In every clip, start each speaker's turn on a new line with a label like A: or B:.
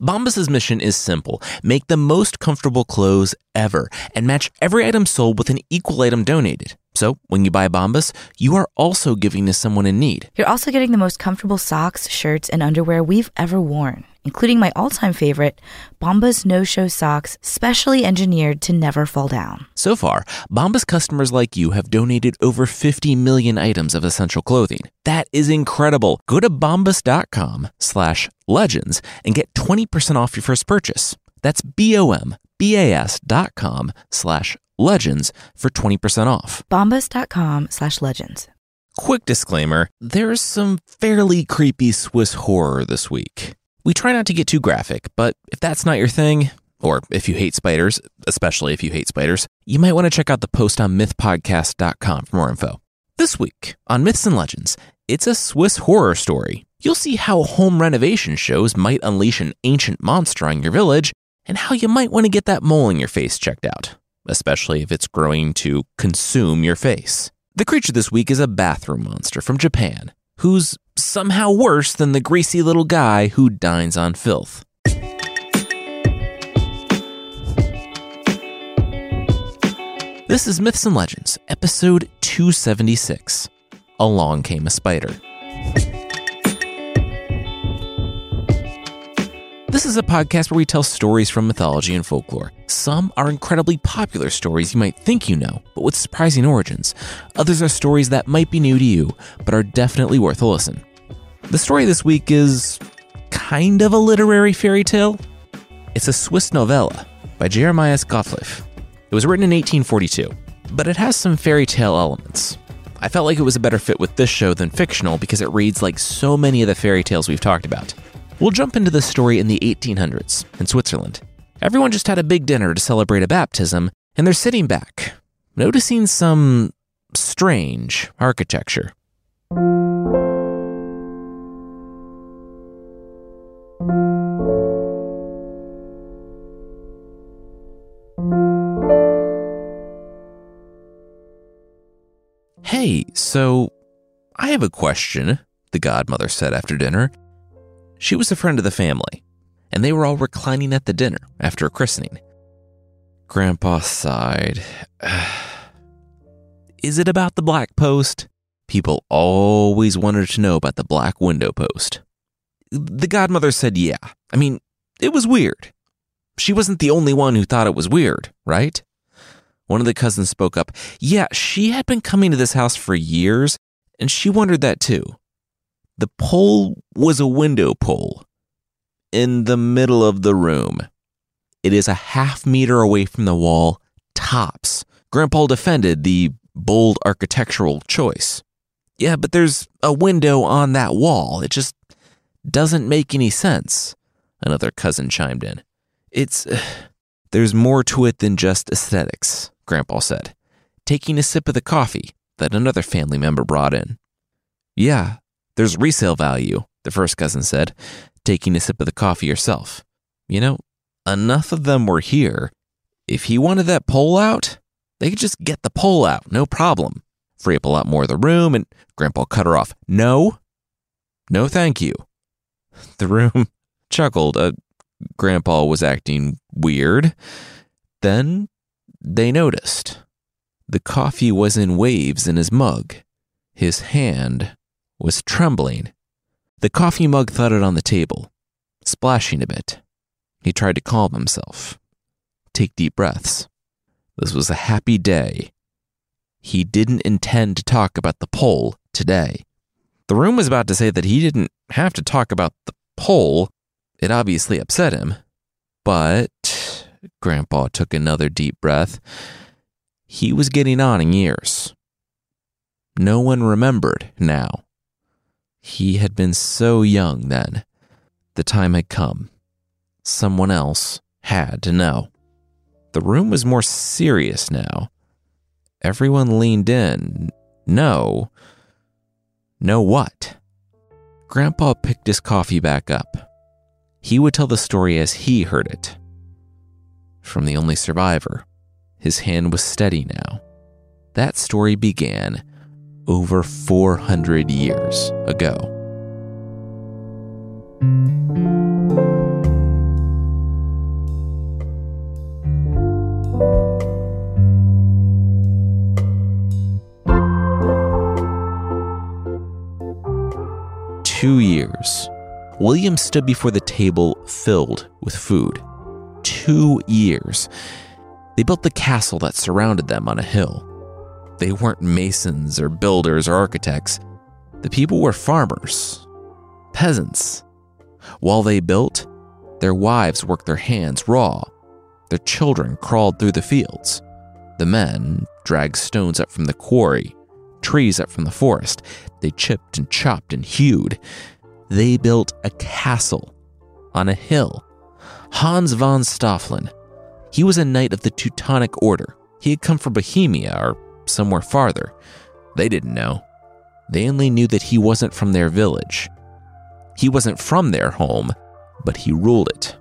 A: Bombas' mission is simple make the most comfortable clothes ever and match every item sold with an equal item donated. So when you buy Bombas, you are also giving to someone in need.
B: You're also getting the most comfortable socks, shirts, and underwear we've ever worn, including my all time favorite, Bombas No Show socks, specially engineered to never fall down.
A: So far, Bombas customers like you have donated over 50 million items of essential clothing. That is incredible. Go to bombas.com slash legends and get 20% off your first purchase. That's B-O-M-B-A-S dot com slash legends for 20% off.
B: Bombas.com slash legends.
A: Quick disclaimer, there's some fairly creepy Swiss horror this week. We try not to get too graphic, but if that's not your thing, or if you hate spiders, especially if you hate spiders, you might want to check out the post on mythpodcast.com for more info. This week on Myths and Legends, it's a Swiss horror story. You'll see how home renovation shows might unleash an ancient monster on your village and how you might want to get that mole in your face checked out, especially if it's growing to consume your face. The creature this week is a bathroom monster from Japan, who's somehow worse than the greasy little guy who dines on filth. This is Myths and Legends, episode 276. Along Came a Spider. This is a podcast where we tell stories from mythology and folklore. Some are incredibly popular stories you might think you know, but with surprising origins. Others are stories that might be new to you, but are definitely worth a listen. The story this week is kind of a literary fairy tale. It's a Swiss novella by Jeremias Gotthelf. It was written in 1842, but it has some fairy tale elements. I felt like it was a better fit with this show than fictional because it reads like so many of the fairy tales we've talked about. We'll jump into this story in the 1800s in Switzerland. Everyone just had a big dinner to celebrate a baptism, and they're sitting back, noticing some strange architecture. Hey, so I have a question, the godmother said after dinner. She was a friend of the family, and they were all reclining at the dinner after a christening. Grandpa sighed. Is it about the black post? People always wanted to know about the black window post. The godmother said, yeah. I mean, it was weird. She wasn't the only one who thought it was weird, right? One of the cousins spoke up. Yeah, she had been coming to this house for years, and she wondered that too. The pole was a window pole in the middle of the room. It is a half meter away from the wall, tops. Grandpa defended the bold architectural choice. Yeah, but there's a window on that wall. It just doesn't make any sense. Another cousin chimed in. It's. There's more to it than just aesthetics, Grandpa said, taking a sip of the coffee that another family member brought in. Yeah, there's resale value, the first cousin said, taking a sip of the coffee herself. You know, enough of them were here. If he wanted that pole out, they could just get the pole out, no problem. Free up a lot more of the room, and Grandpa cut her off. No, no, thank you. The room chuckled. Uh, Grandpa was acting weird. Then they noticed. The coffee was in waves in his mug. His hand was trembling. The coffee mug thudded on the table, splashing a bit. He tried to calm himself. Take deep breaths. This was a happy day. He didn't intend to talk about the pole today. The room was about to say that he didn't have to talk about the pole. It obviously upset him. But Grandpa took another deep breath. He was getting on in years. No one remembered now. He had been so young then. The time had come. Someone else had to know. The room was more serious now. Everyone leaned in. No. Know what? Grandpa picked his coffee back up he would tell the story as he heard it. From the only survivor, his hand was steady now. That story began over 400 years ago. Two years William stood before the table filled with food. Two years. They built the castle that surrounded them on a hill. They weren't masons or builders or architects. The people were farmers, peasants. While they built, their wives worked their hands raw. Their children crawled through the fields. The men dragged stones up from the quarry, trees up from the forest. They chipped and chopped and hewed. They built a castle on a hill. Hans von Stoffeln. He was a knight of the Teutonic Order. He had come from Bohemia or somewhere farther. They didn't know. They only knew that he wasn't from their village. He wasn't from their home, but he ruled it.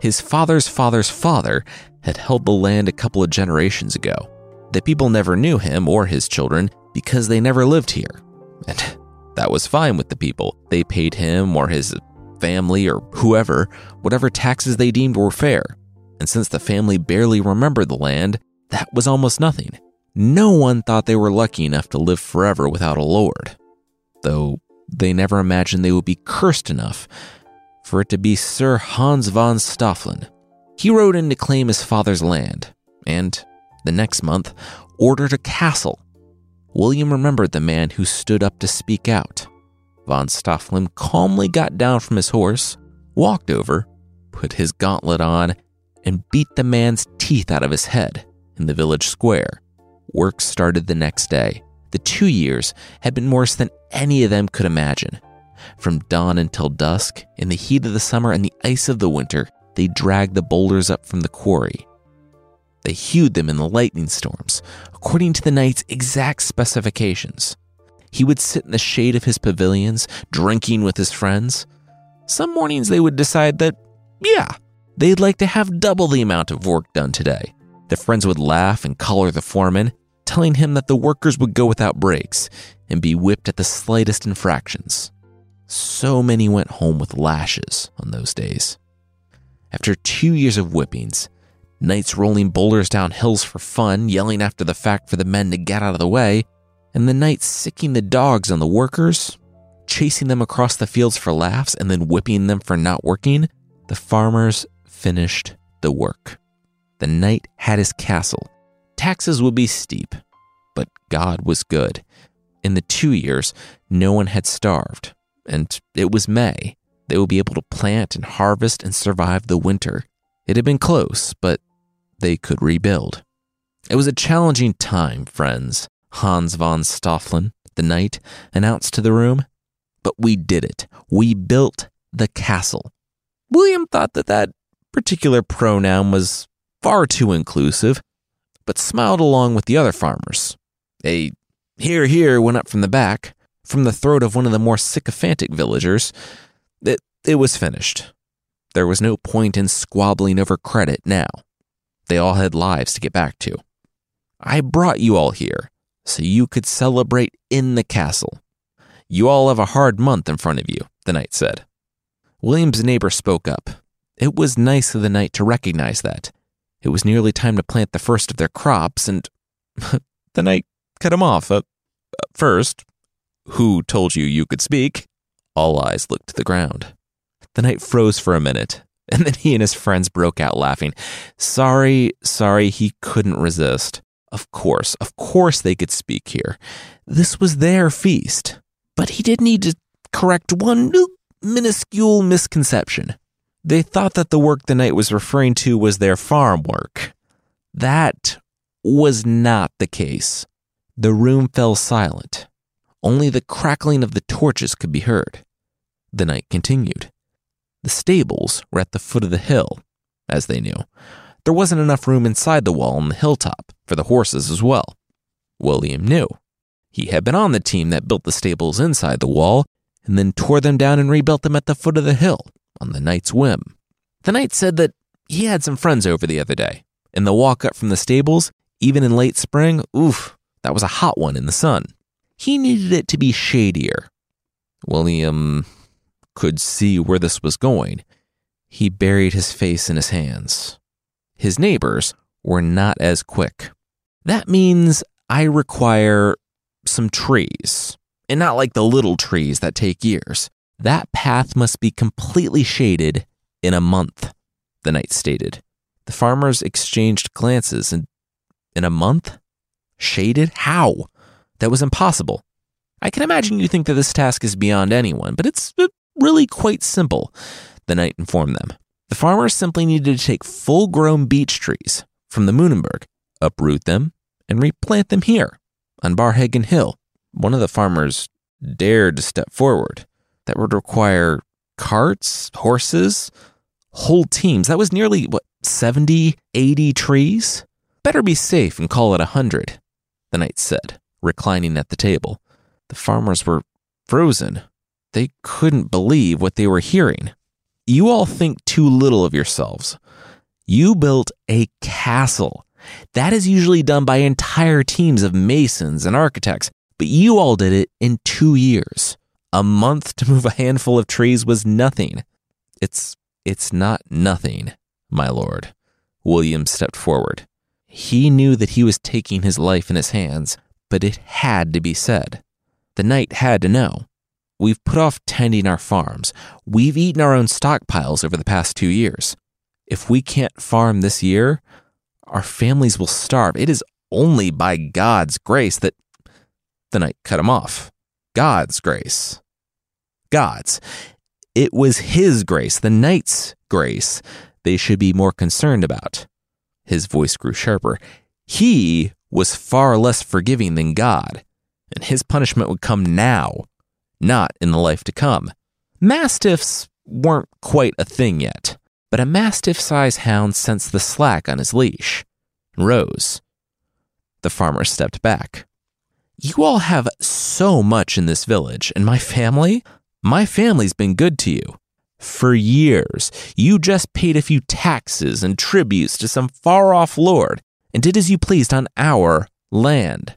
A: His father's father's father had held the land a couple of generations ago. The people never knew him or his children because they never lived here. And that was fine with the people. They paid him or his family or whoever whatever taxes they deemed were fair. And since the family barely remembered the land, that was almost nothing. No one thought they were lucky enough to live forever without a lord, though they never imagined they would be cursed enough for it to be Sir Hans von Stoffeln. He rode in to claim his father's land, and the next month ordered a castle. William remembered the man who stood up to speak out. Von Stoffeln calmly got down from his horse, walked over, put his gauntlet on, and beat the man's teeth out of his head in the village square. Work started the next day. The two years had been worse than any of them could imagine. From dawn until dusk, in the heat of the summer and the ice of the winter, they dragged the boulders up from the quarry. They hewed them in the lightning storms, according to the knight's exact specifications. He would sit in the shade of his pavilions, drinking with his friends. Some mornings they would decide that, yeah, they'd like to have double the amount of work done today. The friends would laugh and collar the foreman, telling him that the workers would go without breaks and be whipped at the slightest infractions. So many went home with lashes on those days. After two years of whippings, knights rolling boulders down hills for fun, yelling after the fact for the men to get out of the way, and the knights sicking the dogs on the workers, chasing them across the fields for laughs, and then whipping them for not working, the farmers finished the work. The knight had his castle. Taxes would be steep, but God was good. In the two years, no one had starved and it was May. They would be able to plant and harvest and survive the winter. It had been close, but they could rebuild. It was a challenging time, friends, Hans von Stoffeln, the knight, announced to the room. But we did it. We built the castle. William thought that that particular pronoun was far too inclusive, but smiled along with the other farmers. A hear, hear went up from the back, from the throat of one of the more sycophantic villagers, it, it was finished. There was no point in squabbling over credit now. They all had lives to get back to. I brought you all here so you could celebrate in the castle. You all have a hard month in front of you, the knight said. William's neighbor spoke up. It was nice of the knight to recognize that. It was nearly time to plant the first of their crops, and the knight cut him off. Uh, first, who told you you could speak? All eyes looked to the ground. The knight froze for a minute, and then he and his friends broke out laughing. Sorry, sorry, he couldn't resist. Of course, of course they could speak here. This was their feast. But he did need to correct one minuscule misconception. They thought that the work the knight was referring to was their farm work. That was not the case. The room fell silent. Only the crackling of the torches could be heard. The knight continued. The stables were at the foot of the hill, as they knew. There wasn't enough room inside the wall on the hilltop for the horses as well. William knew. He had been on the team that built the stables inside the wall and then tore them down and rebuilt them at the foot of the hill on the knight's whim. The knight said that he had some friends over the other day, and the walk up from the stables, even in late spring, oof, that was a hot one in the sun. He needed it to be shadier. William could see where this was going. He buried his face in his hands. His neighbors were not as quick. That means I require some trees, and not like the little trees that take years. That path must be completely shaded in a month, the knight stated. The farmers exchanged glances and in a month? Shaded? How? That was impossible. I can imagine you think that this task is beyond anyone, but it's uh, really quite simple, the knight informed them. The farmers simply needed to take full grown beech trees from the Munenberg, uproot them, and replant them here on Barhagen Hill. One of the farmers dared to step forward. That would require carts, horses, whole teams. That was nearly, what, 70, 80 trees? Better be safe and call it a hundred, the knight said, reclining at the table. The farmers were frozen. They couldn't believe what they were hearing. You all think too little of yourselves. You built a castle. That is usually done by entire teams of masons and architects, but you all did it in two years. A month to move a handful of trees was nothing. It's it's not nothing, my lord. William stepped forward. He knew that he was taking his life in his hands, but it had to be said. The knight had to know. We've put off tending our farms. We've eaten our own stockpiles over the past two years. If we can't farm this year, our families will starve. It is only by God's grace that. The knight cut him off. God's grace. God's. It was his grace, the knight's grace, they should be more concerned about. His voice grew sharper. He was far less forgiving than God, and his punishment would come now, not in the life to come. Mastiffs weren't quite a thing yet, but a mastiff sized hound sensed the slack on his leash and rose. The farmer stepped back. You all have so much in this village, and my family? My family's been good to you. For years, you just paid a few taxes and tributes to some far off lord and did as you pleased on our land.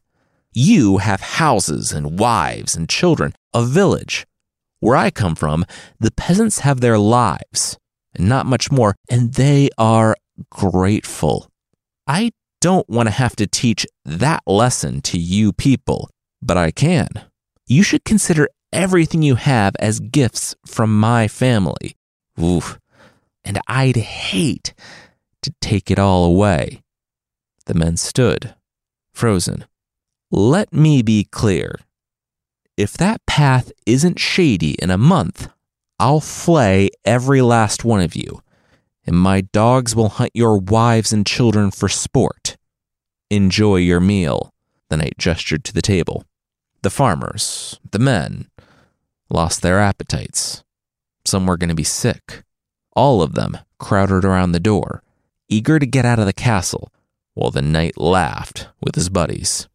A: You have houses and wives and children, a village. Where I come from, the peasants have their lives and not much more, and they are grateful. I don't want to have to teach that lesson to you people, but I can. You should consider everything you have as gifts from my family. Oof. And I'd hate to take it all away. The men stood, frozen. Let me be clear. If that path isn't shady in a month, I'll flay every last one of you, and my dogs will hunt your wives and children for sport. Enjoy your meal. The knight gestured to the table. The farmers, the men, lost their appetites. Some were going to be sick. All of them crowded around the door, eager to get out of the castle, while the knight laughed with his buddies.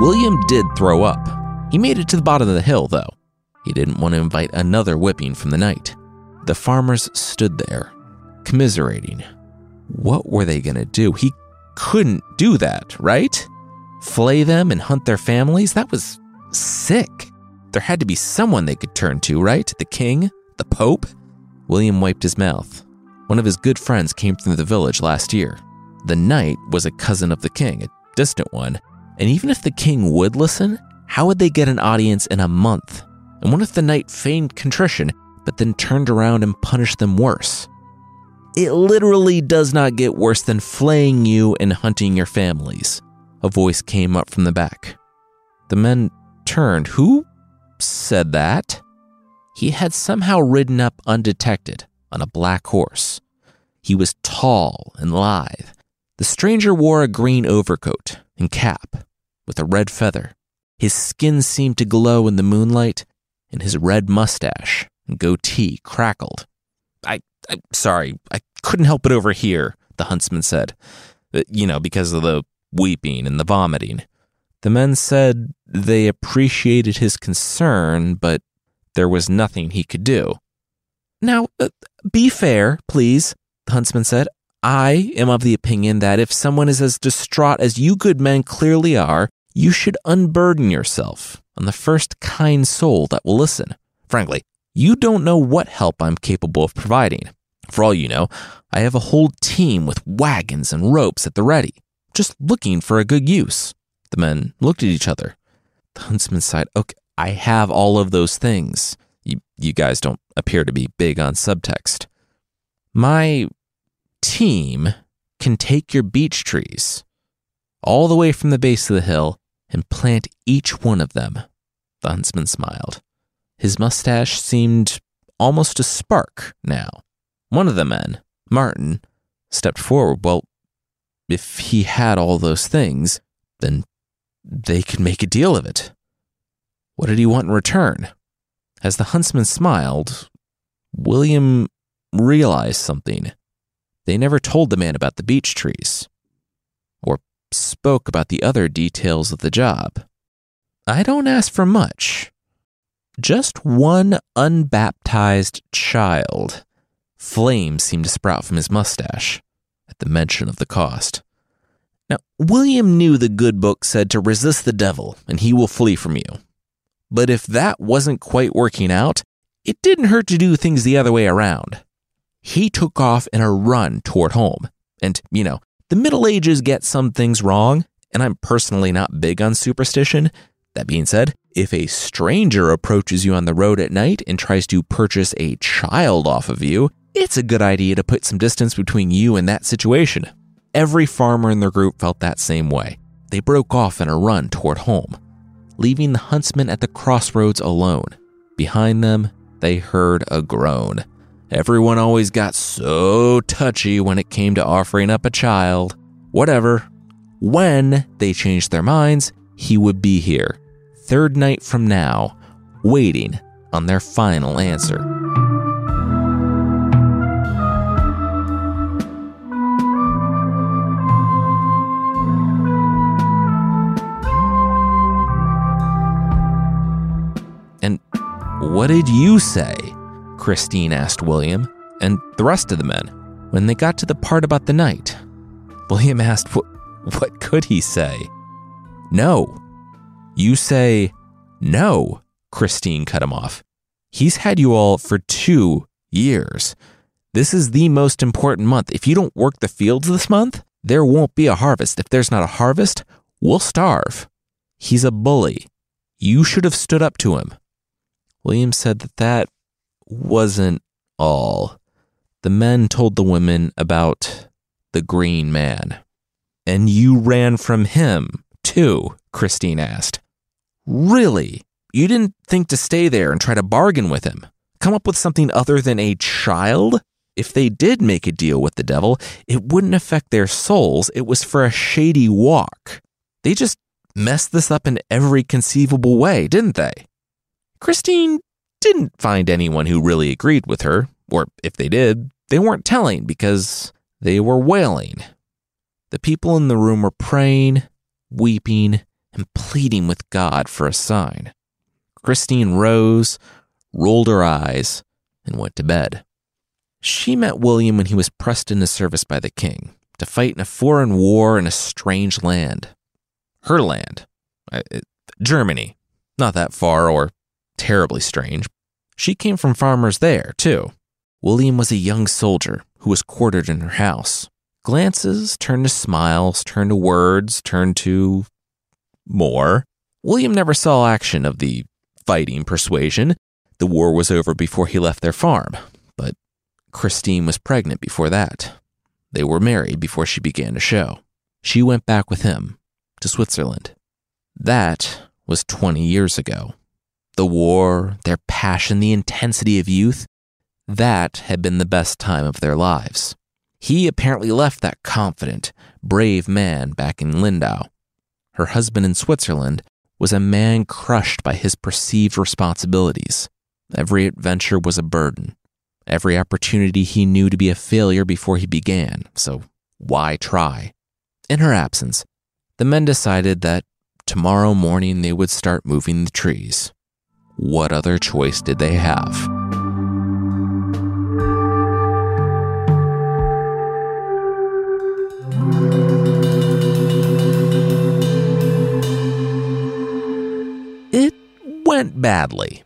A: William did throw up. He made it to the bottom of the hill, though. He didn't want to invite another whipping from the knight. The farmers stood there, commiserating. What were they going to do? He couldn't do that, right? Flay them and hunt their families? That was sick. There had to be someone they could turn to, right? The king? The pope? William wiped his mouth. One of his good friends came through the village last year. The knight was a cousin of the king, a distant one, and even if the king would listen, how would they get an audience in a month? And what if the knight feigned contrition, but then turned around and punished them worse? It literally does not get worse than flaying you and hunting your families. A voice came up from the back. The men turned. Who said that? He had somehow ridden up undetected on a black horse. He was tall and lithe. The stranger wore a green overcoat and cap with a red feather. His skin seemed to glow in the moonlight, and his red mustache and goatee crackled. I, I'm sorry, I couldn't help but overhear, the huntsman said. Uh, you know, because of the weeping and the vomiting. The men said they appreciated his concern, but there was nothing he could do. Now, uh, be fair, please, the huntsman said. I am of the opinion that if someone is as distraught as you good men clearly are, you should unburden yourself on the first kind soul that will listen. Frankly, You don't know what help I'm capable of providing. For all you know, I have a whole team with wagons and ropes at the ready, just looking for a good use. The men looked at each other. The huntsman sighed, Okay, I have all of those things. You, you guys don't appear to be big on subtext. My team can take your beech trees all the way from the base of the hill and plant each one of them. The huntsman smiled. His mustache seemed almost a spark now. One of the men, Martin, stepped forward. Well, if he had all those things, then they could make a deal of it. What did he want in return? As the huntsman smiled, William realized something. They never told the man about the beech trees, spoke about the other details of the job. I don't ask for much. Just one unbaptized child. Flames seemed to sprout from his mustache at the mention of the cost. Now, William knew the good book said to resist the devil and he will flee from you. But if that wasn't quite working out, it didn't hurt to do things the other way around. He took off in a run toward home. And, you know, the Middle Ages get some things wrong, and I'm personally not big on superstition. That being said, if a stranger approaches you on the road at night and tries to purchase a child off of you, it's a good idea to put some distance between you and that situation. Every farmer in their group felt that same way. They broke off in a run toward home, leaving the huntsman at the crossroads alone. Behind them, they heard a groan. Everyone always got so touchy when it came to offering up a child. Whatever. When they changed their minds, he would be here, third night from now, waiting on their final answer. And what did you say? Christine asked William and the rest of the men when they got to the part about the night. William asked, What, could he say? No. You say, No, Christine cut him off. He's had you all for two years. This is the most important month. If you don't work the fields this month, there won't be a harvest. If there's not a harvest, we'll starve. He's a bully. You should have stood up to him. William said that that wasn't all. The men told the women about the green man. And you ran from him, too, Christine asked. Really? You didn't think to stay there and try to bargain with him? Come up with something other than a child? If they did make a deal with the devil, it wouldn't affect their souls. It was for a shady walk. They just messed this up in every conceivable way, didn't they? Christine didn't find anyone who really agreed with her, or if they did, they weren't telling because they were wailing. The people in the room were praying, weeping, and pleading with God for a sign. Christine rose, rolled her eyes, and went to bed. She met William when he was pressed into service by the king to fight in a foreign war in a strange land. Her land. Uh, Germany. Not that far or terribly strange. She came from farmers there, too. William was a young soldier who was quartered in her house. Glances turned to smiles, turned to words, turned to more. William never saw action of the fighting persuasion. The war was over before he left their farm, but Christine was pregnant before that. They were married before she began to show. She went back with him to Switzerland. That was 20 years ago. The war, their passion, the intensity of youth, that had been the best time of their lives. He apparently left that confident, brave man back in Lindau. Her husband in Switzerland was a man crushed by his perceived responsibilities. Every adventure was a burden. Every opportunity he knew to be a failure before he began, so why try? In her absence, the men decided that tomorrow morning they would start moving the trees. What other choice did they have? It went badly.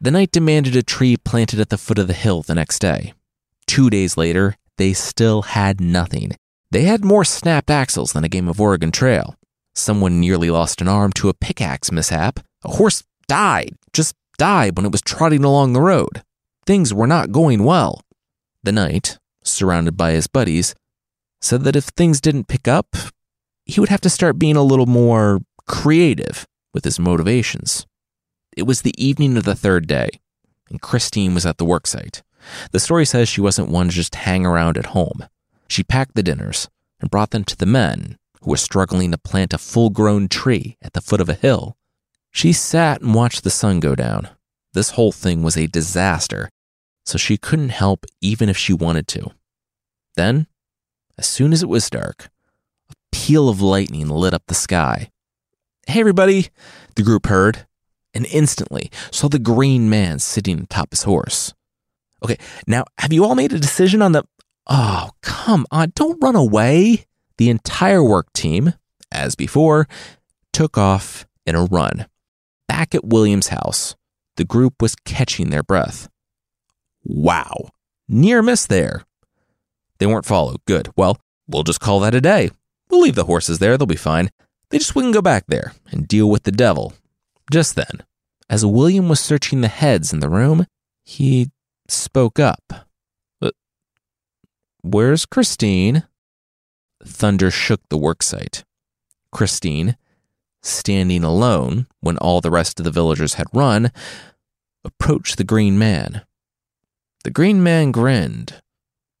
A: The knight demanded a tree planted at the foot of the hill the next day. Two days later, they still had nothing. They had more snapped axles than a game of Oregon Trail. Someone nearly lost an arm to a pickaxe mishap. A horse died, just died when it was trotting along the road. Things were not going well. The knight, surrounded by his buddies, said that if things didn't pick up, he would have to start being a little more creative with his motivations. It was the evening of the third day, and Christine was at the worksite. The story says she wasn't one to just hang around at home. She packed the dinners and brought them to the men who were struggling to plant a full grown tree at the foot of a hill. She sat and watched the sun go down. This whole thing was a disaster, so she couldn't help even if she wanted to. Then, as soon as it was dark, a peal of lightning lit up the sky. Hey, everybody, the group heard, and instantly saw the green man sitting atop his horse. Okay, now have you all made a decision on the. Oh, come on, don't run away. The entire work team, as before, took off in a run. Back at William's house, the group was catching their breath. Wow, near miss there. They weren't followed. Good. Well, we'll just call that a day. We'll leave the horses there, they'll be fine. They just wouldn't go back there and deal with the devil. Just then, as William was searching the heads in the room, he spoke up. Uh, where's Christine? Thunder shook the worksite. Christine, standing alone when all the rest of the villagers had run, approached the green man. The green man grinned.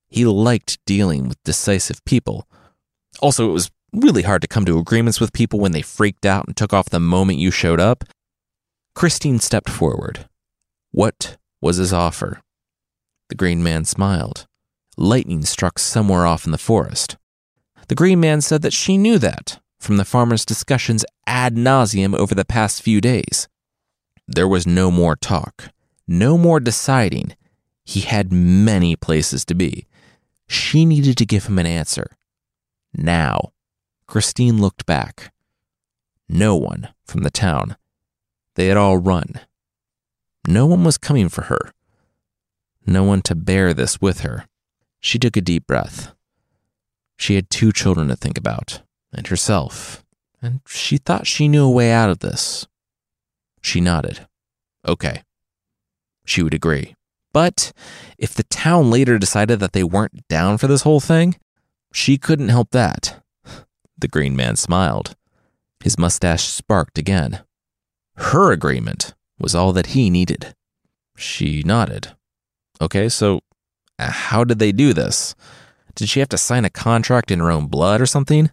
A: He liked dealing with decisive people. Also, it was really hard to come to agreements with people when they freaked out and took off the moment you showed up. Christine stepped forward. What was his offer? The green man smiled. Lightning struck somewhere off in the forest. The green man said that she knew that from the farmers' discussions ad nauseum over the past few days. There was no more talk, no more deciding. He had many places to be. She needed to give him an answer. Now, Christine looked back. No one from the town. They had all run. No one was coming for her. No one to bear this with her. She took a deep breath. She had two children to think about, and herself, and she thought she knew a way out of this. She nodded. Okay. She would agree. But if the town later decided that they weren't down for this whole thing, she couldn't help that. The green man smiled. His mustache sparked again. Her agreement was all that he needed. She nodded. Okay, so uh, how did they do this? Did she have to sign a contract in her own blood or something?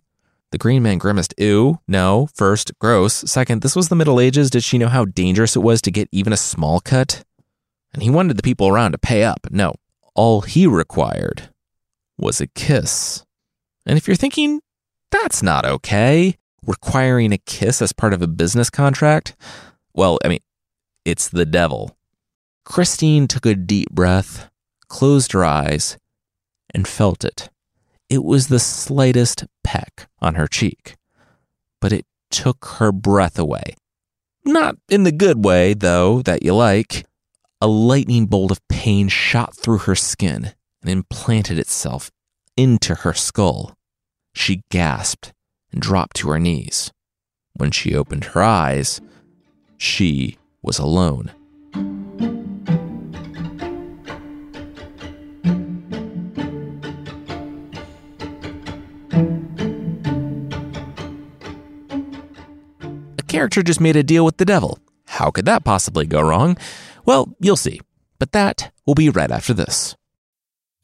A: The green man grimaced. Ew, no. First, gross. Second, this was the Middle Ages. Did she know how dangerous it was to get even a small cut? And he wanted the people around to pay up. No, all he required was a kiss. And if you're thinking, that's not okay, requiring a kiss as part of a business contract, well, I mean, it's the devil. Christine took a deep breath, closed her eyes, and felt it. It was the slightest peck on her cheek, but it took her breath away. Not in the good way, though, that you like. A lightning bolt of pain shot through her skin and implanted itself into her skull. She gasped and dropped to her knees. When she opened her eyes, she was alone. Character just made a deal with the devil. How could that possibly go wrong? Well, you'll see. But that will be right after this.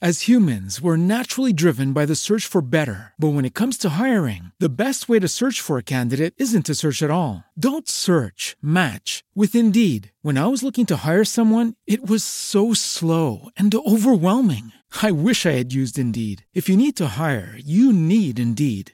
C: As humans, we're naturally driven by the search for better. But when it comes to hiring, the best way to search for a candidate isn't to search at all. Don't search, match with Indeed. When I was looking to hire someone, it was so slow and overwhelming. I wish I had used Indeed. If you need to hire, you need Indeed.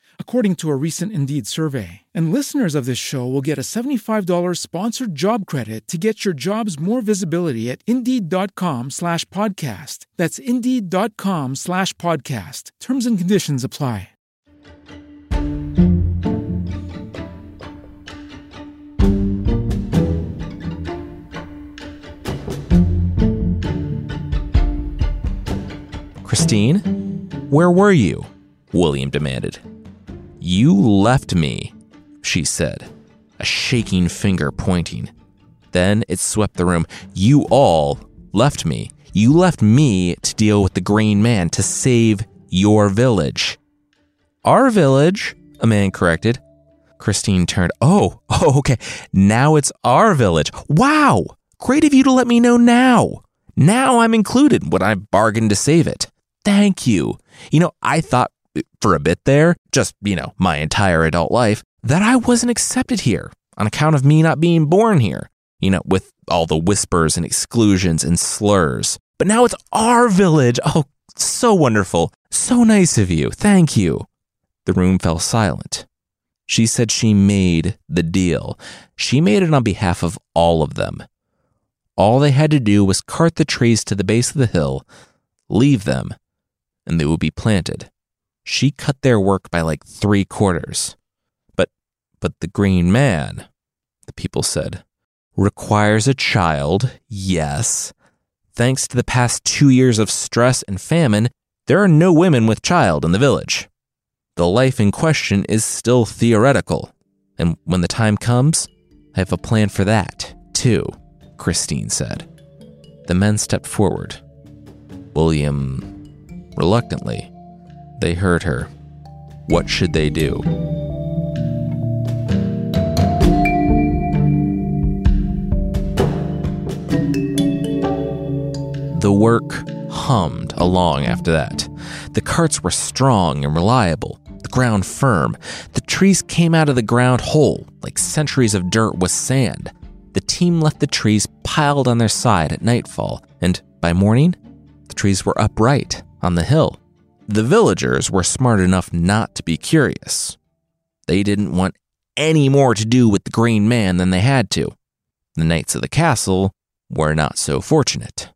C: according to a recent Indeed survey. And listeners of this show will get a $75 sponsored job credit to get your jobs more visibility at Indeed.com slash podcast. That's Indeed.com slash podcast. Terms and conditions apply.
A: Christine, where were you? William demanded. You left me, she said, a shaking finger pointing. Then it swept the room. You all left me. You left me to deal with the Green Man to save your village. Our village, a man corrected. Christine turned. Oh, oh, okay. Now it's our village. Wow! Great of you to let me know now. Now I'm included when I bargained to save it. Thank you. You know, I thought for a bit there, just, you know, my entire adult life, that I wasn't accepted here on account of me not being born here, you know, with all the whispers and exclusions and slurs. But now it's our village. Oh, so wonderful. So nice of you. Thank you. The room fell silent. She said she made the deal. She made it on behalf of all of them. All they had to do was cart the trees to the base of the hill, leave them, and they would be planted. She cut their work by like three quarters. But, but the green man, the people said, requires a child, yes. Thanks to the past two years of stress and famine, there are no women with child in the village. The life in question is still theoretical, and when the time comes, I have a plan for that, too, Christine said. The men stepped forward. William, reluctantly, they heard her. What should they do? The work hummed along after that. The carts were strong and reliable, the ground firm. The trees came out of the ground whole, like centuries of dirt with sand. The team left the trees piled on their side at nightfall, and by morning, the trees were upright on the hill. The villagers were smart enough not to be curious. They didn't want any more to do with the Green Man than they had to. The knights of the castle were not so fortunate.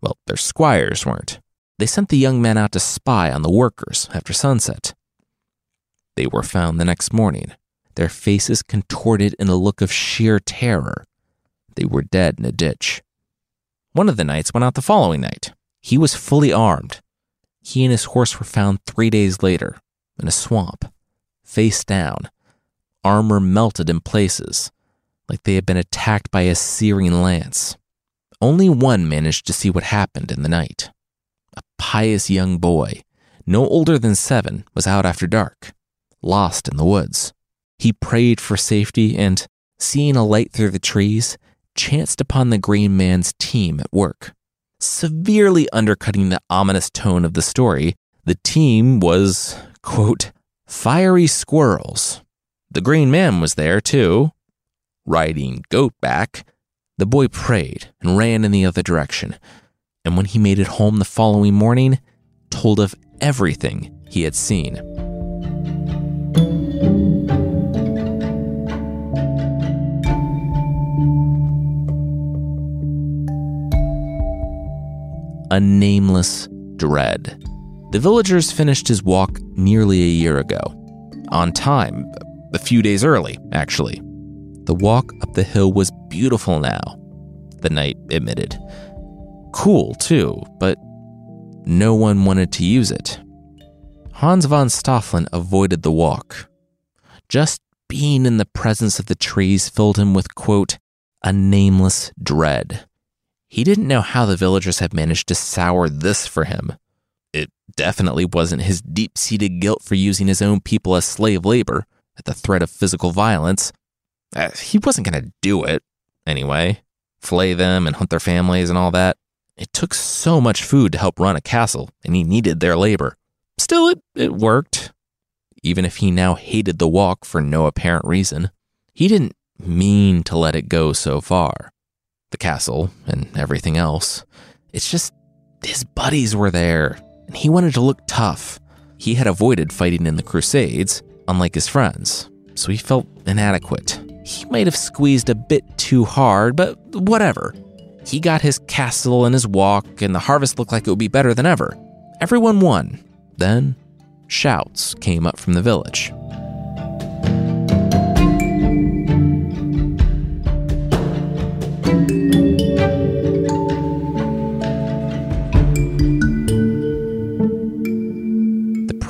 A: Well, their squires weren't. They sent the young men out to spy on the workers after sunset. They were found the next morning, their faces contorted in a look of sheer terror. They were dead in a ditch. One of the knights went out the following night. He was fully armed. He and his horse were found three days later in a swamp, face down, armor melted in places, like they had been attacked by a searing lance. Only one managed to see what happened in the night. A pious young boy, no older than seven, was out after dark, lost in the woods. He prayed for safety and, seeing a light through the trees, chanced upon the green man's team at work. Severely undercutting the ominous tone of the story, the team was, quote, fiery squirrels. The green man was there too, riding goat back, the boy prayed and ran in the other direction, and when he made it home the following morning, told of everything he had seen. A nameless dread. The villagers finished his walk nearly a year ago. On time, a few days early, actually. The walk up the hill was beautiful now, the knight admitted. Cool, too, but no one wanted to use it. Hans von Stoffeln avoided the walk. Just being in the presence of the trees filled him with, quote, a nameless dread. He didn't know how the villagers had managed to sour this for him. It definitely wasn't his deep seated guilt for using his own people as slave labor at the threat of physical violence. Uh, he wasn't going to do it, anyway. Flay them and hunt their families and all that. It took so much food to help run a castle, and he needed their labor. Still, it, it worked. even if he now hated the walk for no apparent reason. He didn't mean to let it go so far. The castle and everything else. It's just his buddies were there, and he wanted to look tough. He had avoided fighting in the Crusades, unlike his friends, so he felt inadequate. He might have squeezed a bit too hard, but whatever. He got his castle and his walk, and the harvest looked like it would be better than ever. Everyone won. Then, shouts came up from the village.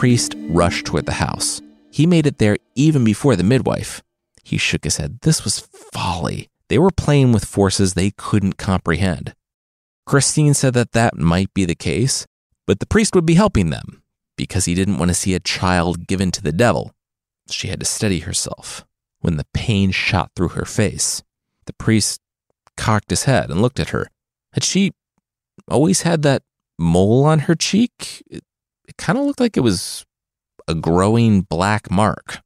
A: Priest rushed toward the house. He made it there even before the midwife. He shook his head. This was folly. They were playing with forces they couldn't comprehend. Christine said that that might be the case, but the priest would be helping them because he didn't want to see a child given to the devil. She had to steady herself when the pain shot through her face. The priest cocked his head and looked at her. Had she always had that mole on her cheek? Kind of looked like it was a growing black mark.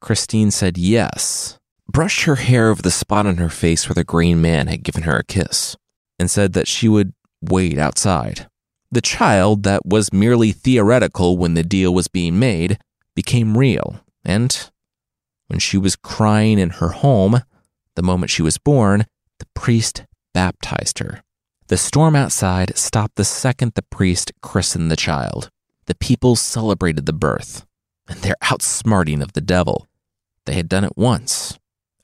A: Christine said yes, brushed her hair over the spot on her face where the green man had given her a kiss, and said that she would wait outside. The child that was merely theoretical when the deal was being made became real, and when she was crying in her home, the moment she was born, the priest baptized her. The storm outside stopped the second the priest christened the child. The people celebrated the birth and their outsmarting of the devil. They had done it once.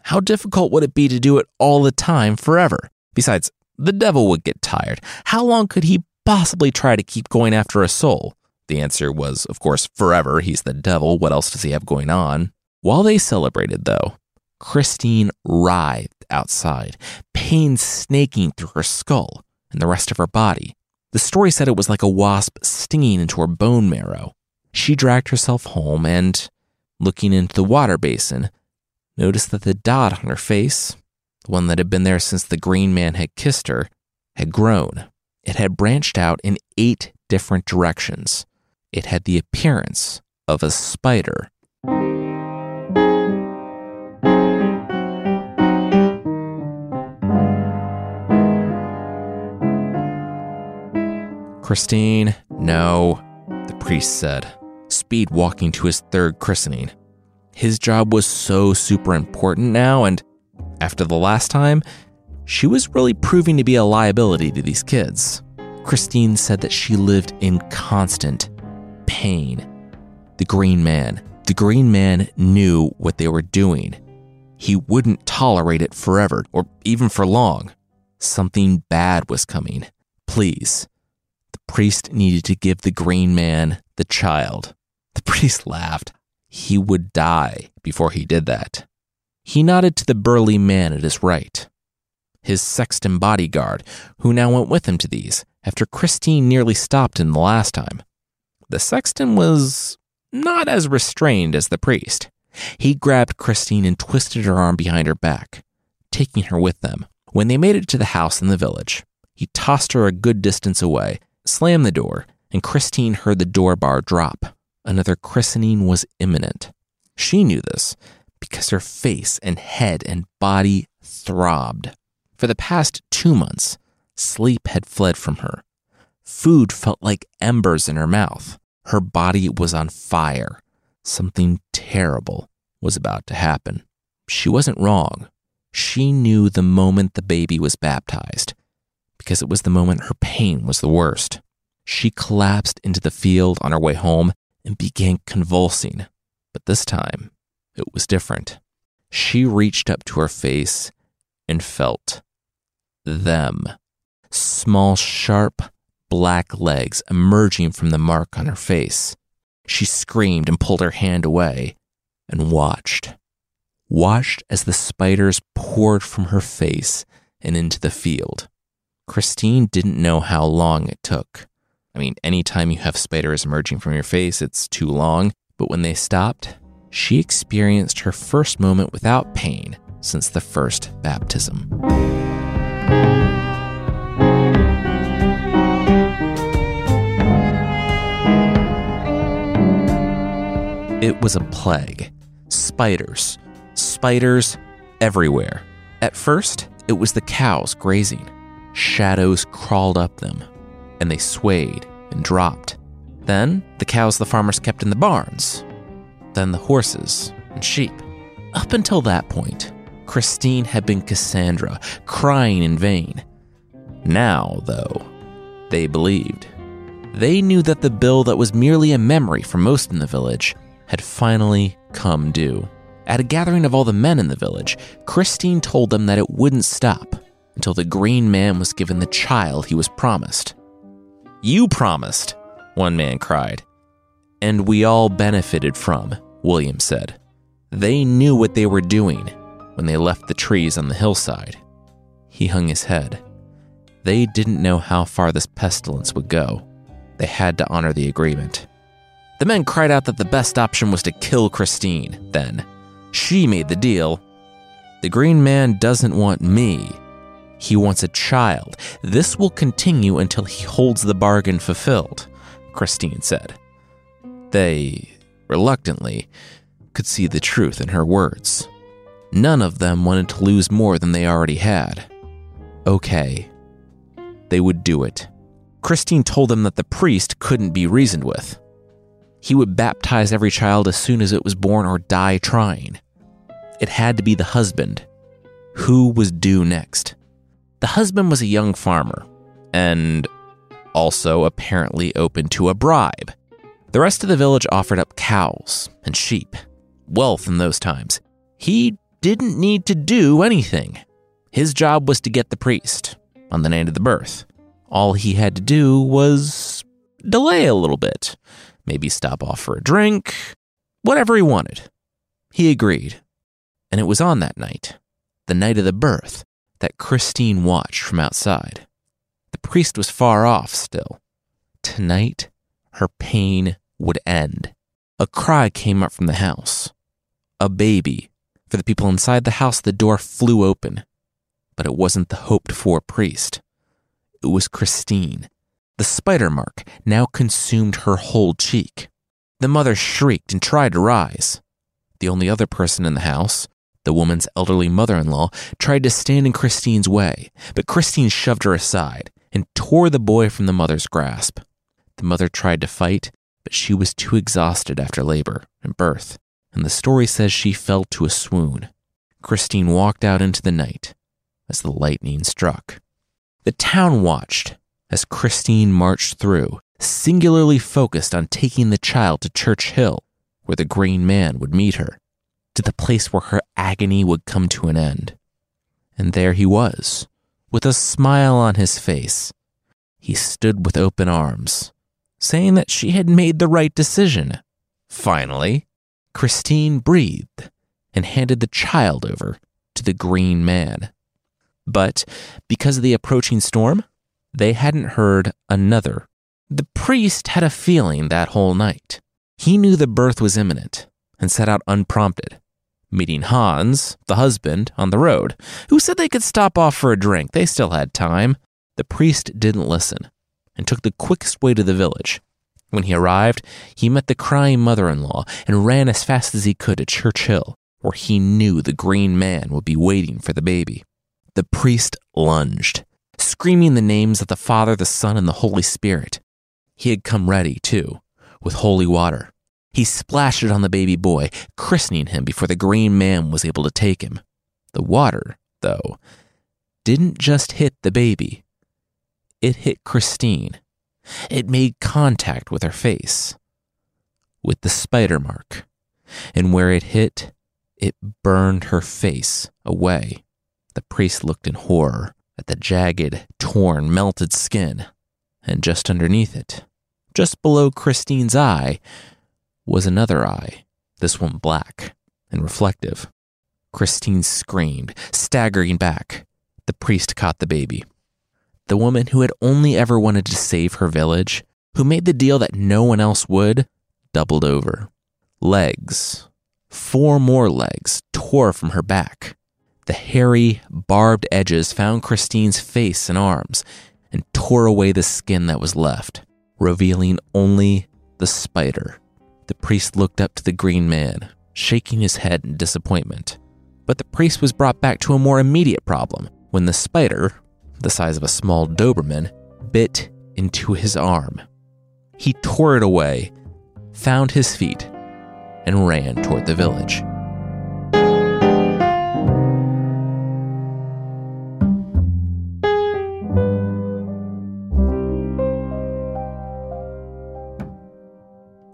A: How difficult would it be to do it all the time forever? Besides, the devil would get tired. How long could he possibly try to keep going after a soul? The answer was, of course, forever. He's the devil. What else does he have going on? While they celebrated, though, Christine writhed outside, pain snaking through her skull and the rest of her body. The story said it was like a wasp stinging into her bone marrow. She dragged herself home and, looking into the water basin, noticed that the dot on her face, the one that had been there since the green man had kissed her, had grown. It had branched out in eight different directions. It had the appearance of a spider. Christine, no, the priest said, speed walking to his third christening. His job was so super important now, and after the last time, she was really proving to be a liability to these kids. Christine said that she lived in constant pain. The Green Man, the Green Man knew what they were doing. He wouldn't tolerate it forever or even for long. Something bad was coming. Please. Priest needed to give the Green Man the child. The priest laughed. He would die before he did that. He nodded to the burly man at his right, his sexton bodyguard, who now went with him to these after Christine nearly stopped him the last time. The sexton was not as restrained as the priest. He grabbed Christine and twisted her arm behind her back, taking her with them. When they made it to the house in the village, he tossed her a good distance away, slammed the door, and Christine heard the door bar drop. Another christening was imminent. She knew this because her face and head and body throbbed. For the past two months, sleep had fled from her. Food felt like embers in her mouth. Her body was on fire. Something terrible was about to happen. She wasn't wrong. She knew the moment the baby was baptized because it was the moment her pain was the worst. She collapsed into the field on her way home and began convulsing. But this time, it was different. She reached up to her face and felt them. Small, sharp, black legs emerging from the mark on her face. She screamed and pulled her hand away and watched. Watched as the spiders poured from her face and into the field. Christine didn't know how long it took. I mean, anytime you have spiders emerging from your face, it's too long. But when they stopped, she experienced her first moment without pain since the first baptism. It was a plague. Spiders. Spiders everywhere. At first, it was the cows grazing. Shadows crawled up them, and they swayed and dropped. Then, the cows the farmers kept in the barns. Then, the horses and sheep. Up until that point, Christine had been Cassandra, crying in vain. Now, though, they believed. They knew that the bill that was merely a memory for most in the village had finally come due. At a gathering of all the men in the village, Christine told them that it wouldn't stop until the green man was given the child he was promised. You promised, one man cried. And we all benefited from, William said. They knew what they were doing when they left the trees on the hillside. He hung his head. They didn't know how far this pestilence would go. They had to honor the agreement. The men cried out that the best option was to kill Christine, then. She made the deal. The green man doesn't want me. He wants a child. This will continue until he holds the bargain fulfilled, Christine said. They, reluctantly, could see the truth in her words. None of them wanted to lose more than they already had. Okay. They would do it. Christine told them that the priest couldn't be reasoned with. He would baptize every child as soon as it was born or die trying. It had to be the husband. Who was due next? The husband was a young farmer, and also apparently open to a bribe. The rest of the village offered up cows and sheep, wealth in those times. He didn't need to do anything. His job was to get the priest on the night of the birth. All he had to do was delay a little bit, maybe stop off for a drink, whatever he wanted. He agreed. And it was on that night, the night of the birth, that Christine watched from outside. The priest was far off still. Tonight, her pain would end. A cry came up from the house. A baby. For the people inside the house, the door flew open. But it wasn't the hoped for priest. It was Christine. The spider mark now consumed her whole cheek. The mother shrieked and tried to rise. The only other person in the house, the woman's elderly mother in law, tried to stand in Christine's way, but Christine shoved her aside and tore the boy from the mother's grasp. The mother tried to fight, but she was too exhausted after labor and birth, and the story says she fell to a swoon. Christine walked out into the night as the lightning struck. The town watched as Christine marched through, singularly focused on taking the child to Church Hill, where the green man would meet her, to the place where her agony would come to an end. And there he was, with a smile on his face. He stood with open arms, saying that she had made the right decision. Finally, Christine breathed and handed the child over to the green man. But because of the approaching storm, they hadn't heard another. The priest had a feeling that whole night. He knew the birth was imminent and set out unprompted, meeting Hans, the husband, on the road, who said they could stop off for a drink. They still had time. The priest didn't listen and took the quickest way to the village. When he arrived, he met the crying mother in law and ran as fast as he could to Church Hill, where he knew the green man would be waiting for the baby. The priest lunged, screaming the names of the Father, the Son, and the Holy Spirit. He had come ready, too, with holy water. He splashed it on the baby boy, christening him before the green man was able to take him. The water, though, didn't just hit the baby, it hit Christine. It made contact with her face, with the spider mark, and where it hit, it burned her face away. The priest looked in horror at the jagged, torn, melted skin, and just underneath it, just below Christine's eye, was another eye, this one black and reflective. Christine screamed, staggering back. The priest caught the baby. The woman who had only ever wanted to save her village, who made the deal that no one else would, doubled over. Legs, four more legs, tore from her back. The hairy, barbed edges found Christine's face and arms and tore away the skin that was left, revealing only the spider. The priest looked up to the green man, shaking his head in disappointment. But the priest was brought back to a more immediate problem when the spider, the size of a small Doberman, bit into his arm. He tore it away, found his feet, and ran toward the village.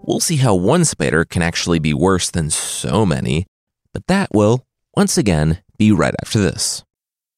A: We'll see how one spider can actually be worse than so many, but that will, once again, be right after this.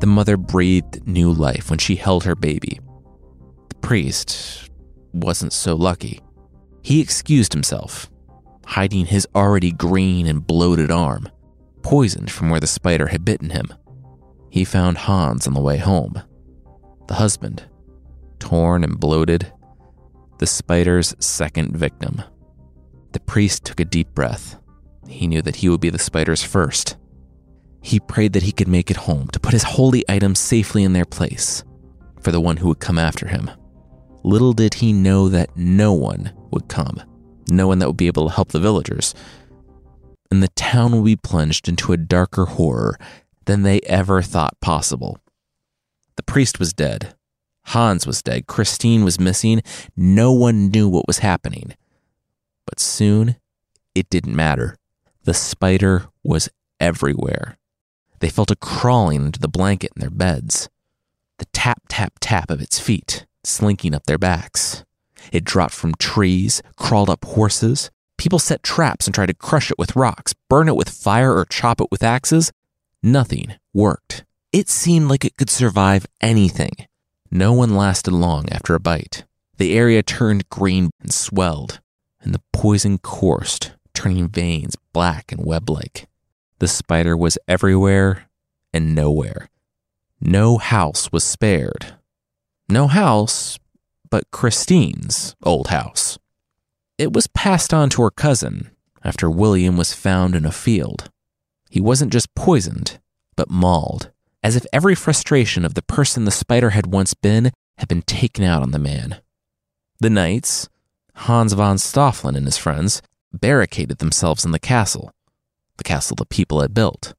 A: The mother breathed new life when she held her baby. The priest wasn't so lucky. He excused himself, hiding his already green and bloated arm, poisoned from where the spider had bitten him. He found Hans on the way home. The husband, torn and bloated, the spider's second victim. The priest took a deep breath. He knew that he would be the spider's first. He prayed that he could make it home to put his holy items safely in their place for the one who would come after him. Little did he know that no one would come, no one that would be able to help the villagers. And the town would be plunged into a darker horror than they ever thought possible. The priest was dead. Hans was dead. Christine was missing. No one knew what was happening. But soon, it didn't matter. The spider was everywhere. They felt it crawling into the blanket in their beds. The tap, tap, tap of its feet, slinking up their backs. It dropped from trees, crawled up horses. People set traps and tried to crush it with rocks, burn it with fire, or chop it with axes. Nothing worked. It seemed like it could survive anything. No one lasted long after a bite. The area turned green and swelled, and the poison coursed, turning veins black and web like. The spider was everywhere and nowhere. No house was spared. No house, but Christine's old house. It was passed on to her cousin after William was found in a field. He wasn't just poisoned, but mauled, as if every frustration of the person the spider had once been had been taken out on the man. The knights, Hans von Stoffeln and his friends, barricaded themselves in the castle, the castle the people had built.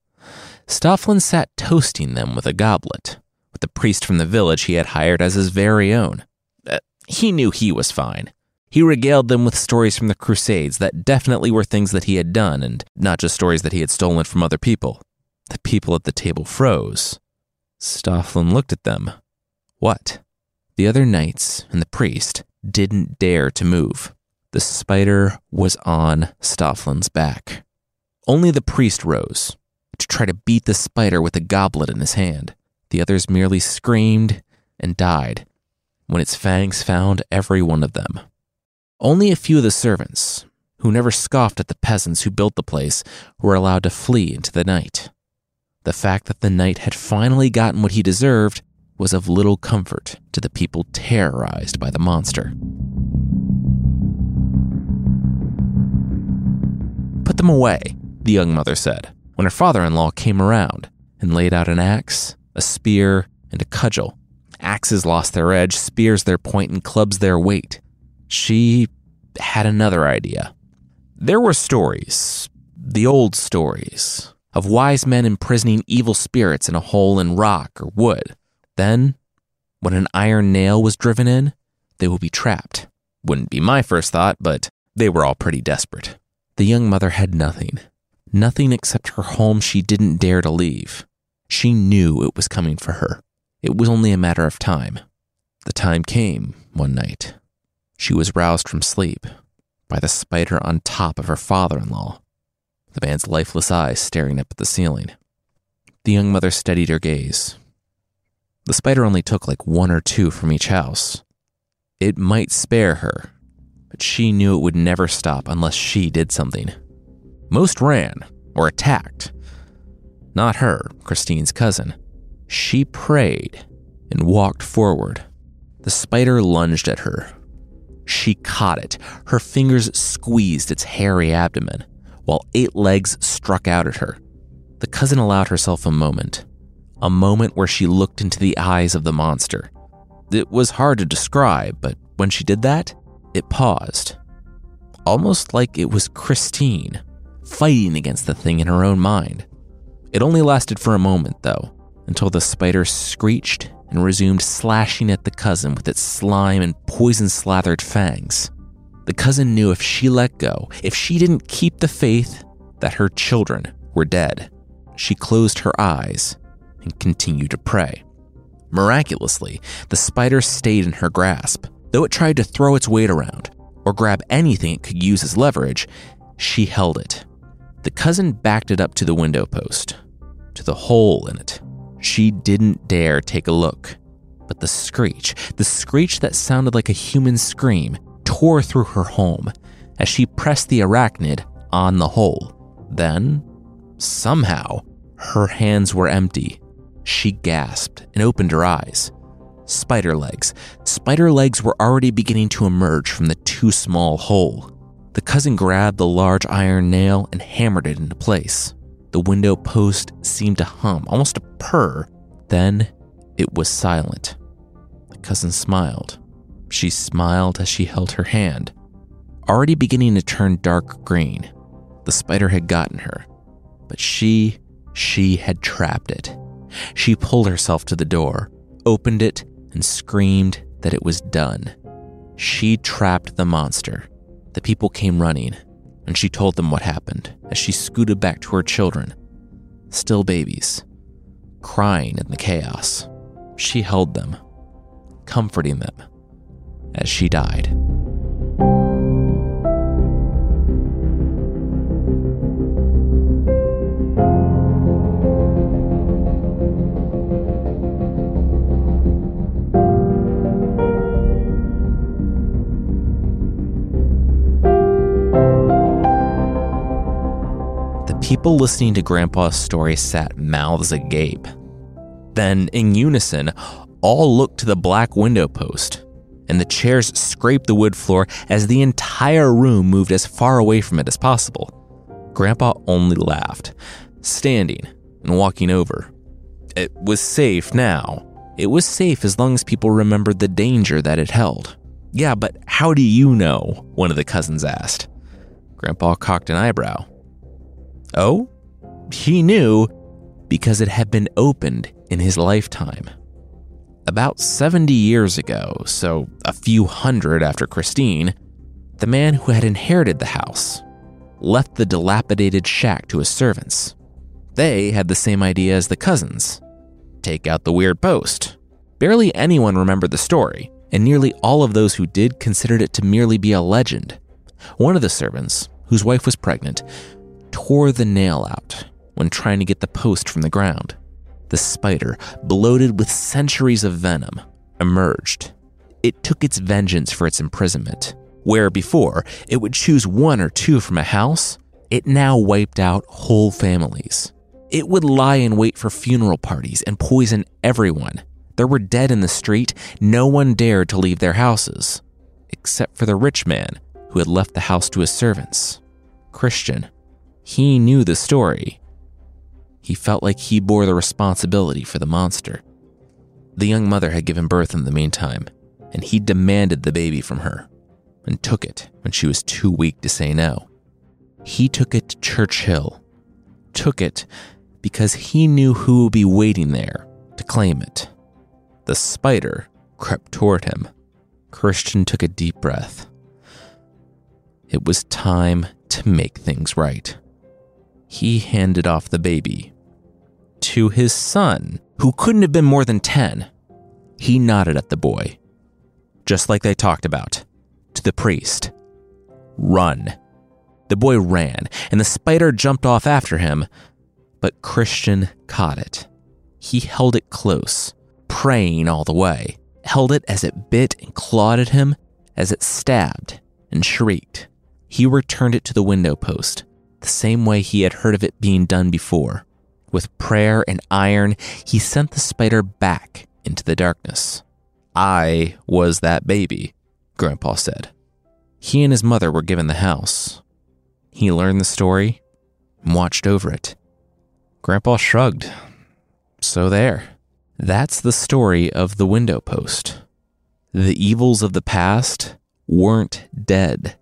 A: Stoffeln sat toasting them with a goblet, with the priest from the village he had hired as his very own. Uh, he knew he was fine. He regaled them with stories from the Crusades that definitely were things that he had done and not just stories that he had stolen from other people. The people at the table froze. Stoffeln looked at them. What? The other knights and the priest didn't dare to move. The spider was on Stoffeln's back. Only the priest rose to try to beat the spider with a goblet in his hand. The others merely screamed and died when its fangs found every one of them. Only a few of the servants, who never scoffed at the peasants who built the place, were allowed to flee into the night. The fact that the knight had finally gotten what he deserved was of little comfort to the people terrorized by the monster. Put them away, the young mother said, when her father in law came around and laid out an axe, a spear, and a cudgel. Axes lost their edge, spears their point, and clubs their weight. She had another idea. There were stories, the old stories, of wise men imprisoning evil spirits in a hole in rock or wood. Then, when an iron nail was driven in, they would be trapped. Wouldn't be my first thought, but they were all pretty desperate. The young mother had nothing. Nothing except her home she didn't dare to leave. She knew it was coming for her. It was only a matter of time. The time came one night. She was roused from sleep by the spider on top of her father in law, the man's lifeless eyes staring up at the ceiling. The young mother steadied her gaze. The spider only took like one or two from each house. It might spare her, but she knew it would never stop unless she did something. Most ran or attacked. Not her, Christine's cousin. She prayed and walked forward. The spider lunged at her. She caught it. Her fingers squeezed its hairy abdomen, while eight legs struck out at her. The cousin allowed herself a moment. A moment where she looked into the eyes of the monster. It was hard to describe, but when she did that, it paused. Almost like it was Christine, fighting against the thing in her own mind. It only lasted for a moment, though, until the spider screeched and resumed slashing at the cousin with its slime and poison slathered fangs. The cousin knew if she let go, if she didn't keep the faith, that her children were dead. She closed her eyes and continued to pray. Miraculously, the spider stayed in her grasp. Though it tried to throw its weight around or grab anything it could use as leverage, she held it. The cousin backed it up to the window post, to the hole in it. She didn't dare take a look. But the screech, the screech that sounded like a human scream, tore through her home as she pressed the arachnid on the hole. Then, somehow, her hands were empty. She gasped and opened her eyes. Spider legs. Spider legs were already beginning to emerge from the too small hole. The cousin grabbed the large iron nail and hammered it into place. The window post seemed to hum, almost a purr. Then it was silent. The cousin smiled. She smiled as she held her hand, already beginning to turn dark green. The spider had gotten her, but she, she had trapped it. She pulled herself to the door, opened it, and screamed that it was done. She trapped the monster. The people came running, and she told them what happened as she scooted back to her children, still babies, crying in the chaos. She held them, comforting them as she died. People listening to Grandpa's story sat mouths agape. Then, in unison, all looked to the black window post, and the chairs scraped the wood floor as the entire room moved as far away from it as possible. Grandpa only laughed, standing and walking over. It was safe now. It was safe as long as people remembered the danger that it held. Yeah, but how do you know? One of the cousins asked. Grandpa cocked an eyebrow. Oh? He knew because it had been opened in his lifetime. About 70 years ago, so a few hundred after Christine, the man who had inherited the house left the dilapidated shack to his servants. They had the same idea as the cousins take out the weird post. Barely anyone remembered the story, and nearly all of those who did considered it to merely be a legend. One of the servants, whose wife was pregnant, tore the nail out when trying to get the post from the ground. The spider, bloated with centuries of venom, emerged. It took its vengeance for its imprisonment. Where before it would choose one or two from a house, it now wiped out whole families. It would lie in wait for funeral parties and poison everyone. There were dead in the street, no one dared to leave their houses, except for the rich man who had left the house to his servants. Christian he knew the story. He felt like he bore the responsibility for the monster. The young mother had given birth in the meantime, and he demanded the baby from her and took it when she was too weak to say no. He took it to Church Hill, took it because he knew who would be waiting there to claim it. The spider crept toward him. Christian took a deep breath. It was time to make things right. He handed off the baby to his son, who couldn't have been more than 10. He nodded at the boy, just like they talked about, to the priest. Run. The boy ran, and the spider jumped off after him, but Christian caught it. He held it close, praying all the way, held it as it bit and clawed at him, as it stabbed and shrieked. He returned it to the window post, the same way he had heard of it being done before. With prayer and iron, he sent the spider back into the darkness. I was that baby, Grandpa said. He and his mother were given the house. He learned the story and watched over it. Grandpa shrugged. So there. That's the story of the window post. The evils of the past weren't dead.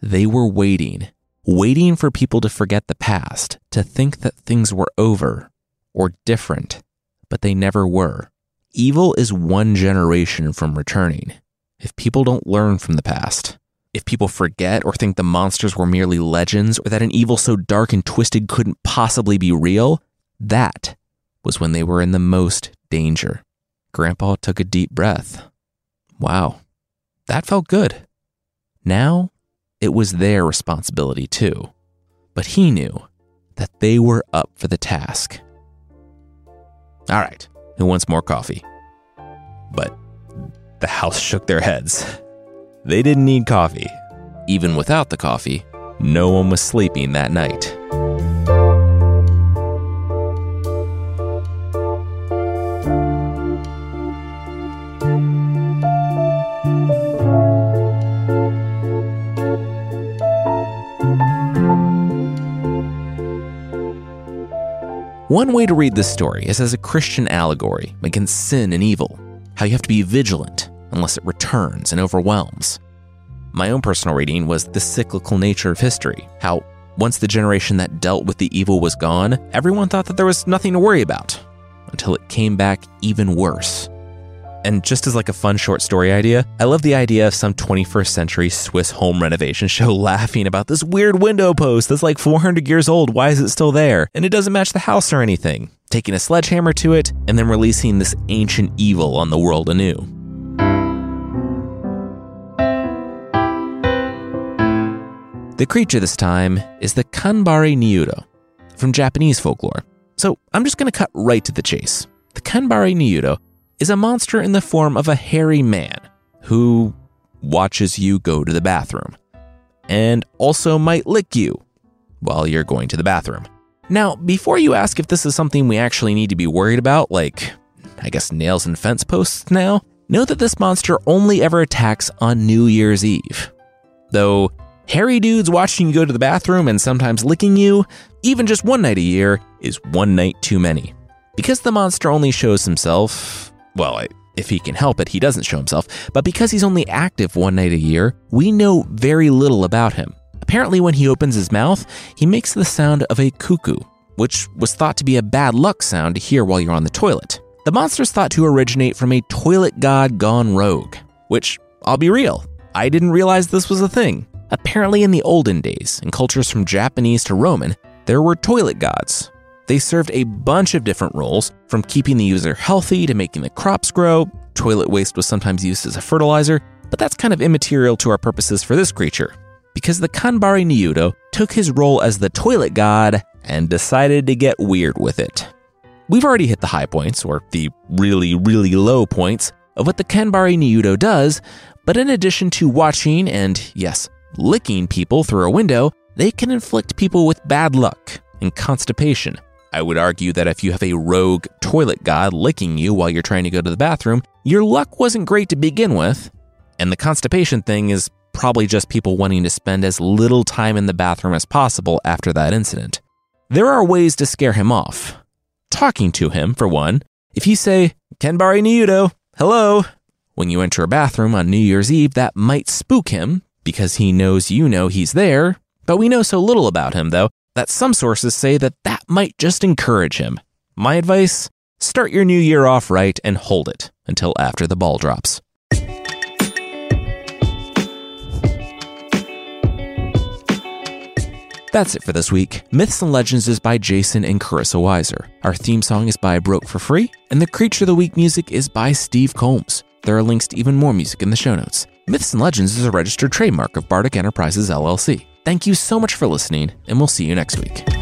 A: They were waiting, waiting for people to forget the past, to think that things were over or different, but they never were. Evil is one generation from returning. If people don't learn from the past, if people forget or think the monsters were merely legends or that an evil so dark and twisted couldn't possibly be real, that was when they were in the most danger. Grandpa took a deep breath. Wow, that felt good. Now it was their responsibility too. But he knew that they were up for the task. All right, who wants more coffee? But the house shook their heads. They didn't need coffee. Even without the coffee, no one was sleeping that night. One way to read this story is as a Christian allegory against sin and evil, how you have to be vigilant unless it returns and overwhelms. My own personal reading was the cyclical nature of history, how once the generation that dealt with the evil was gone, everyone thought that there was nothing to worry about, until it came back even worse. And just as like a fun short story idea, I love the idea of some 21st century Swiss home renovation show laughing about this weird window post that's like 400 years old. Why is it still there? And it doesn't match the house or anything. Taking a sledgehammer to it and then releasing this ancient evil on the world anew. The creature this time is the Kanbari Nyudo from Japanese folklore. So I'm just going to cut right to the chase. The Kanbari Nyudo is a monster in the form of a hairy man who watches you go to the bathroom and also might lick you while you're going to the bathroom. Now, before you ask if this is something we actually need to be worried about, like, I guess, nails and fence posts now, know that this monster only ever attacks on New Year's Eve. Though hairy dudes watching you go to the bathroom and sometimes licking you, even just one night a year, is one night too many. Because the monster only shows himself well, if he can help it, he doesn't show himself, but because he's only active one night a year, we know very little about him. Apparently, when he opens his mouth, he makes the sound of a cuckoo, which was thought to be a bad luck sound to hear while you're on the toilet. The monster's thought to originate from a toilet god gone rogue, which, I'll be real, I didn't realize this was a thing. Apparently, in the olden days, in cultures from Japanese to Roman, there were toilet gods, they served a bunch of different roles, from keeping the user healthy to making the crops grow. Toilet waste was sometimes used as a fertilizer, but that's kind of immaterial to our purposes for this creature, because the Kanbari Nyudo took his role as the toilet god and decided to get weird with it. We've already hit the high points, or the really, really low points, of what the Kanbari Nyudo does, but in addition to watching and, yes, licking people through a window, they can inflict people with bad luck and constipation, I would argue that if you have a rogue toilet god licking you while you're trying to go to the bathroom, your luck wasn't great to begin with. And the constipation thing is probably just people wanting to spend as little time in the bathroom as possible after that incident. There are ways to scare him off. Talking to him, for one. If you say, Kanbari Nyudo, hello, when you enter a bathroom on New Year's Eve, that might spook him because he knows you know he's there. But we know so little about him, though, that some sources say that that might just encourage him. My advice start your new year off right and hold it until after the ball drops. That's it for this week. Myths and Legends is by Jason and Carissa Weiser. Our theme song is by Broke for Free, and the Creature of the Week music is by Steve Combs. There are links to even more music in the show notes. Myths and Legends is a registered trademark of Bardic Enterprises LLC. Thank you so much for listening, and we'll see you next week.